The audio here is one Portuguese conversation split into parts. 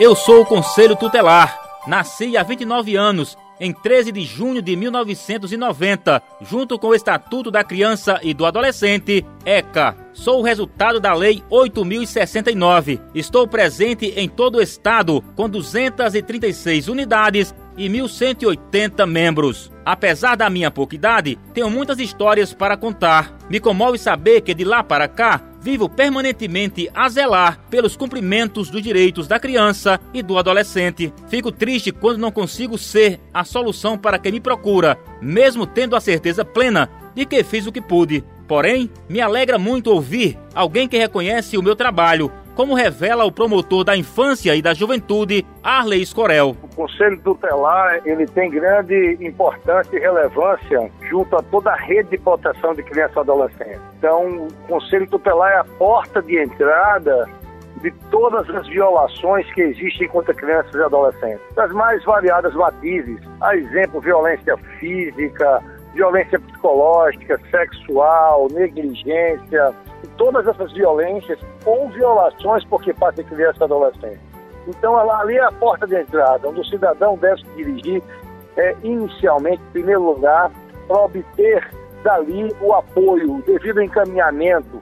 Eu sou o Conselho Tutelar. Nasci há 29 anos, em 13 de junho de 1990, junto com o Estatuto da Criança e do Adolescente, ECA. Sou o resultado da Lei 8069. Estou presente em todo o estado com 236 unidades e 1.180 membros. Apesar da minha pouca idade, tenho muitas histórias para contar. Me comove saber que de lá para cá vivo permanentemente a zelar pelos cumprimentos dos direitos da criança e do adolescente. Fico triste quando não consigo ser a solução para quem me procura, mesmo tendo a certeza plena de que fiz o que pude. Porém, me alegra muito ouvir alguém que reconhece o meu trabalho como revela o promotor da infância e da juventude, Arley Escorel. O Conselho Tutelar ele tem grande importância e relevância junto a toda a rede de proteção de criança e adolescente. Então, o Conselho Tutelar é a porta de entrada de todas as violações que existem contra crianças e adolescentes, das mais variadas matizes, a exemplo, violência física, violência psicológica, sexual, negligência, todas essas violências ou violações porque passa criança e adolescente. Então, ali é a porta de entrada, onde o cidadão deve se dirigir é, inicialmente, em primeiro lugar, para obter dali o apoio, o devido encaminhamento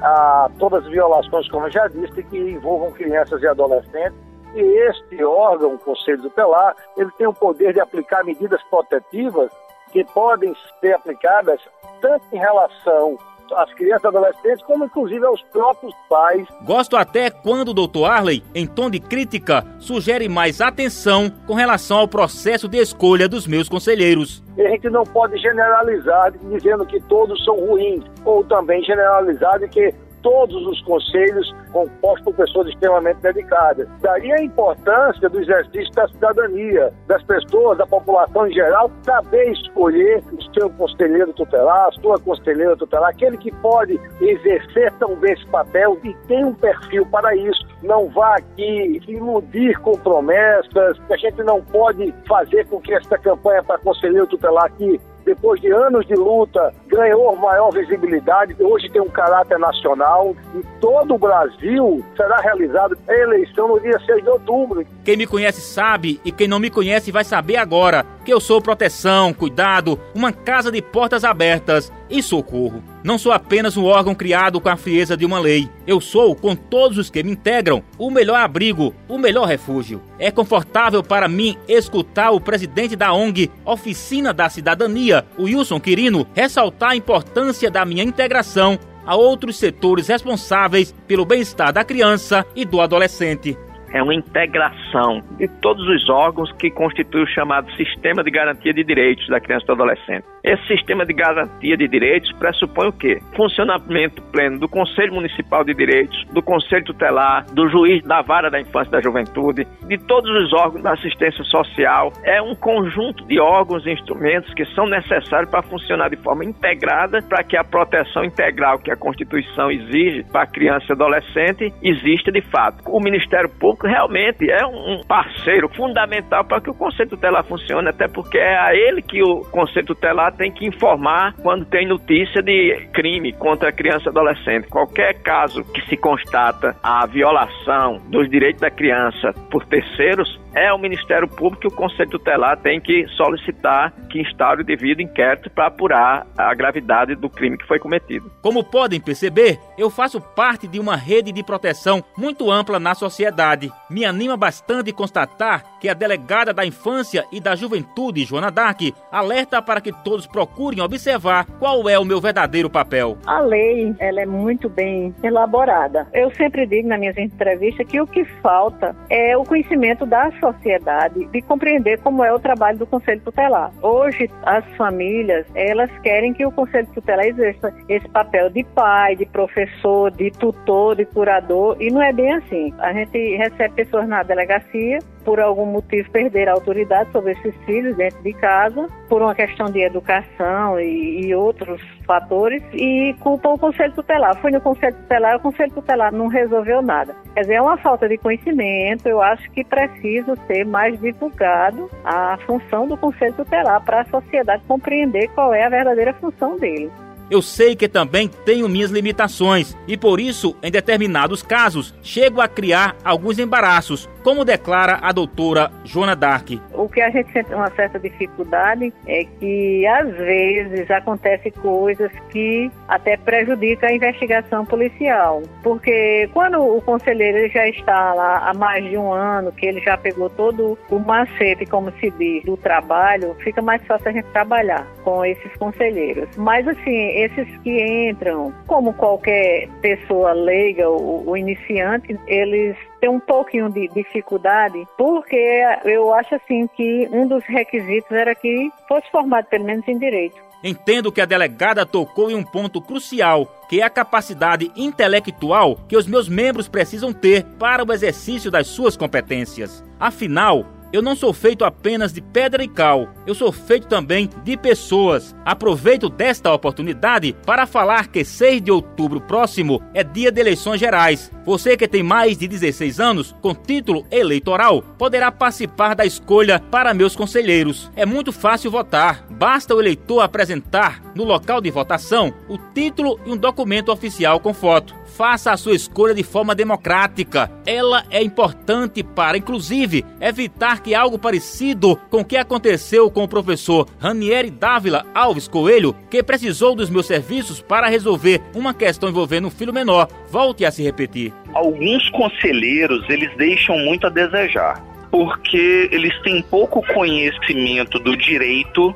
a todas as violações, como eu já disse, que envolvam crianças e adolescentes. E este órgão, o Conselho Tutelar, ele tem o poder de aplicar medidas protetivas que podem ser aplicadas tanto em relação às crianças e adolescentes, como inclusive aos próprios pais. Gosto até quando o Dr. Arley, em tom de crítica, sugere mais atenção com relação ao processo de escolha dos meus conselheiros. E a gente não pode generalizar dizendo que todos são ruins, ou também generalizar de que todos os conselhos compostos por pessoas extremamente dedicadas. Daí a importância do exercício da cidadania, das pessoas, da população em geral, saber escolher o seu conselheiro tutelar, a sua conselheira tutelar, aquele que pode exercer tão bem esse papel e tem um perfil para isso. Não vá aqui iludir com promessas, a gente não pode fazer com que esta campanha para conselheiro tutelar aqui depois de anos de luta, ganhou maior visibilidade, hoje tem um caráter nacional. Em todo o Brasil será realizada a eleição no dia 6 de outubro. Quem me conhece sabe, e quem não me conhece vai saber agora que eu sou proteção, cuidado, uma casa de portas abertas e socorro. Não sou apenas um órgão criado com a frieza de uma lei. Eu sou, com todos os que me integram, o melhor abrigo, o melhor refúgio. É confortável para mim escutar o presidente da ONG Oficina da Cidadania, Wilson Quirino, ressaltar a importância da minha integração a outros setores responsáveis pelo bem-estar da criança e do adolescente é uma integração de todos os órgãos que constitui o chamado Sistema de Garantia de Direitos da Criança e do Adolescente. Esse sistema de garantia de direitos pressupõe o quê? Funcionamento pleno do Conselho Municipal de Direitos, do Conselho Tutelar, do juiz da vara da infância e da juventude, de todos os órgãos da assistência social. É um conjunto de órgãos e instrumentos que são necessários para funcionar de forma integrada para que a proteção integral que a Constituição exige para a criança e adolescente exista de fato. O Ministério Público realmente é um parceiro fundamental para que o Conselho Tutelar funcione, até porque é a ele que o Conselho Tutelar tem que informar quando tem notícia de crime contra criança e adolescente. Qualquer caso que se constata a violação dos direitos da criança por terceiros, é o Ministério Público e o Conselho Tutelar tem que solicitar que instaure o devido inquérito para apurar a gravidade do crime que foi cometido. Como podem perceber, eu faço parte de uma rede de proteção muito ampla na sociedade. Me anima bastante constatar que a delegada da Infância e da Juventude, Joana Dark, alerta para que todos procurem observar qual é o meu verdadeiro papel. A lei, ela é muito bem elaborada. Eu sempre digo nas minhas entrevistas que o que falta é o conhecimento da sociedade sociedade de compreender como é o trabalho do Conselho Tutelar. Hoje, as famílias, elas querem que o Conselho Tutelar exerça esse papel de pai, de professor, de tutor, de curador, e não é bem assim. A gente recebe pessoas na delegacia, por algum motivo perder a autoridade sobre esses filhos dentro de casa, por uma questão de educação e, e outros fatores, e culpam o Conselho Tutelar. Foi no Conselho Tutelar, o Conselho Tutelar não resolveu nada. Quer dizer, é uma falta de conhecimento, eu acho que precisa ser mais divulgado a função do Conselho Tutelar para a sociedade compreender qual é a verdadeira função dele. Eu sei que também tenho minhas limitações e por isso, em determinados casos, chego a criar alguns embaraços, como declara a doutora Joana Dark. O que a gente sente uma certa dificuldade é que às vezes acontecem coisas que até prejudicam a investigação policial, porque quando o conselheiro já está lá há mais de um ano, que ele já pegou todo o macete, como se diz, do trabalho, fica mais fácil a gente trabalhar com esses conselheiros. Mas assim, esses que entram, como qualquer pessoa leiga, o, o iniciante, eles têm um pouquinho de dificuldade, porque eu acho assim que um dos requisitos era que fosse formado pelo menos em direito. Entendo que a delegada tocou em um ponto crucial, que é a capacidade intelectual que os meus membros precisam ter para o exercício das suas competências. Afinal, eu não sou feito apenas de pedra e cal, eu sou feito também de pessoas. Aproveito desta oportunidade para falar que 6 de outubro próximo é dia de eleições gerais. Você que tem mais de 16 anos, com título eleitoral, poderá participar da escolha para meus conselheiros. É muito fácil votar. Basta o eleitor apresentar no local de votação o título e um documento oficial com foto. Faça a sua escolha de forma democrática. Ela é importante para, inclusive, evitar que algo parecido com o que aconteceu com o professor Ranieri Dávila Alves Coelho, que precisou dos meus serviços para resolver uma questão envolvendo um filho menor, volte a se repetir. Alguns conselheiros, eles deixam muito a desejar porque eles têm pouco conhecimento do direito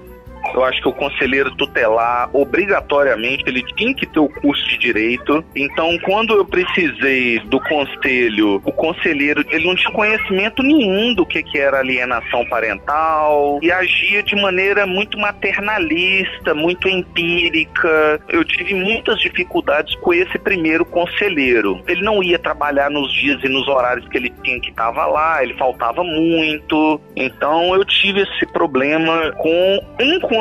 eu acho que o conselheiro tutelar, obrigatoriamente, ele tinha que ter o curso de direito. Então, quando eu precisei do conselho, o conselheiro, ele não tinha conhecimento nenhum do que, que era alienação parental e agia de maneira muito maternalista, muito empírica. Eu tive muitas dificuldades com esse primeiro conselheiro. Ele não ia trabalhar nos dias e nos horários que ele tinha que estava lá, ele faltava muito. Então, eu tive esse problema com um conselheiro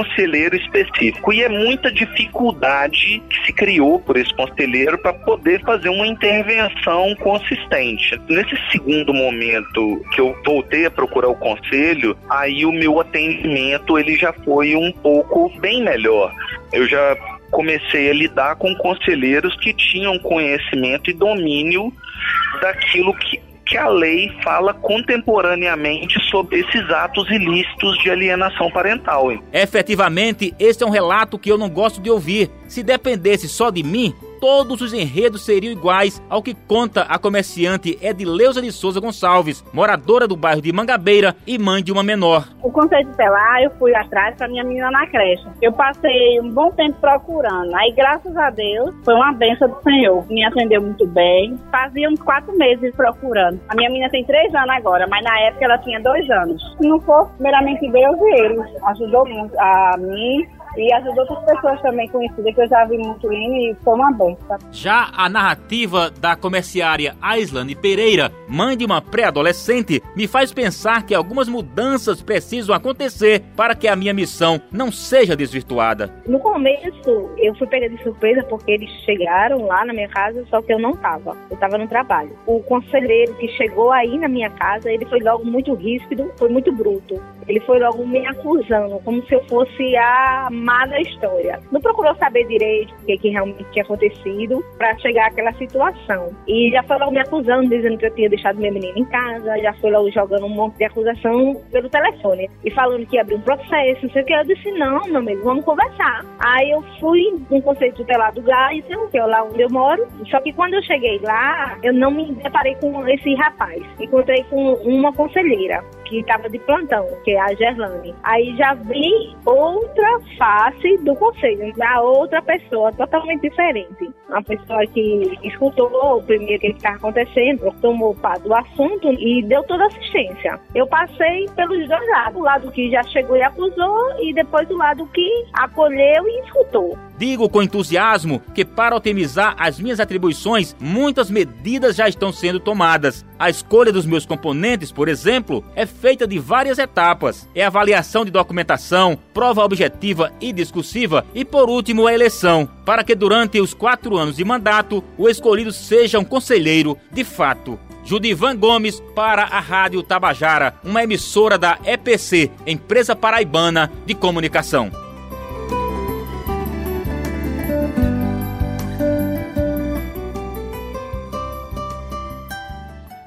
específico. E é muita dificuldade que se criou por esse conselheiro para poder fazer uma intervenção consistente. Nesse segundo momento que eu voltei a procurar o conselho, aí o meu atendimento ele já foi um pouco bem melhor. Eu já comecei a lidar com conselheiros que tinham conhecimento e domínio daquilo que que a lei fala contemporaneamente sobre esses atos ilícitos de alienação parental. Hein? Efetivamente, esse é um relato que eu não gosto de ouvir. Se dependesse só de mim, todos os enredos seriam iguais ao que conta a comerciante Edileuza de Souza Gonçalves, moradora do bairro de Mangabeira e mãe de uma menor. O conceito lá, eu fui atrás para minha menina na creche. Eu passei um bom tempo procurando. Aí, graças a Deus, foi uma benção do Senhor. Me atendeu muito bem. Fazia uns quatro meses procurando. A minha menina tem três anos agora, mas na época ela tinha dois anos. Se não fosse, primeiramente Deus e ele. Ajudou muito a mim e as outras pessoas também conhecidas que eu já vi muito indo e foi uma benção. Já a narrativa da comerciária Aislane Pereira, mãe de uma pré-adolescente, me faz pensar que algumas mudanças precisam acontecer para que a minha missão não seja desvirtuada. No começo, eu fui pega de surpresa porque eles chegaram lá na minha casa, só que eu não estava. Eu estava no trabalho. O conselheiro que chegou aí na minha casa, ele foi logo muito ríspido, foi muito bruto. Ele foi logo me acusando, como se eu fosse a má história. Não procurou saber direito o que, que realmente tinha acontecido para chegar àquela situação. E já foi logo me acusando, dizendo que eu tinha deixado minha menina em casa, já foi logo jogando um monte de acusação pelo telefone. E falando que ia abrir um processo, não sei o que. Eu disse, não, meu amigo, vamos conversar. Aí eu fui no conceito tutelar do gás, que é lá onde eu moro. Só que quando eu cheguei lá, eu não me deparei com esse rapaz. Encontrei com uma conselheira que estava de plantão, que é a Gerlane. Aí já vi outra face do conselho, da outra pessoa totalmente diferente. Uma pessoa que escutou primeiro o que estava acontecendo, tomou parte do assunto e deu toda a assistência. Eu passei pelos dois lados, o lado que já chegou e acusou e depois o lado que acolheu e escutou. Digo com entusiasmo que para otimizar as minhas atribuições, muitas medidas já estão sendo tomadas. A escolha dos meus componentes, por exemplo, é feita de várias etapas. É avaliação de documentação, prova objetiva e discursiva e, por último, a eleição, para que durante os quatro anos de mandato o escolhido seja um conselheiro de fato. Judivan Gomes para a Rádio Tabajara, uma emissora da EPC, Empresa Paraibana de Comunicação.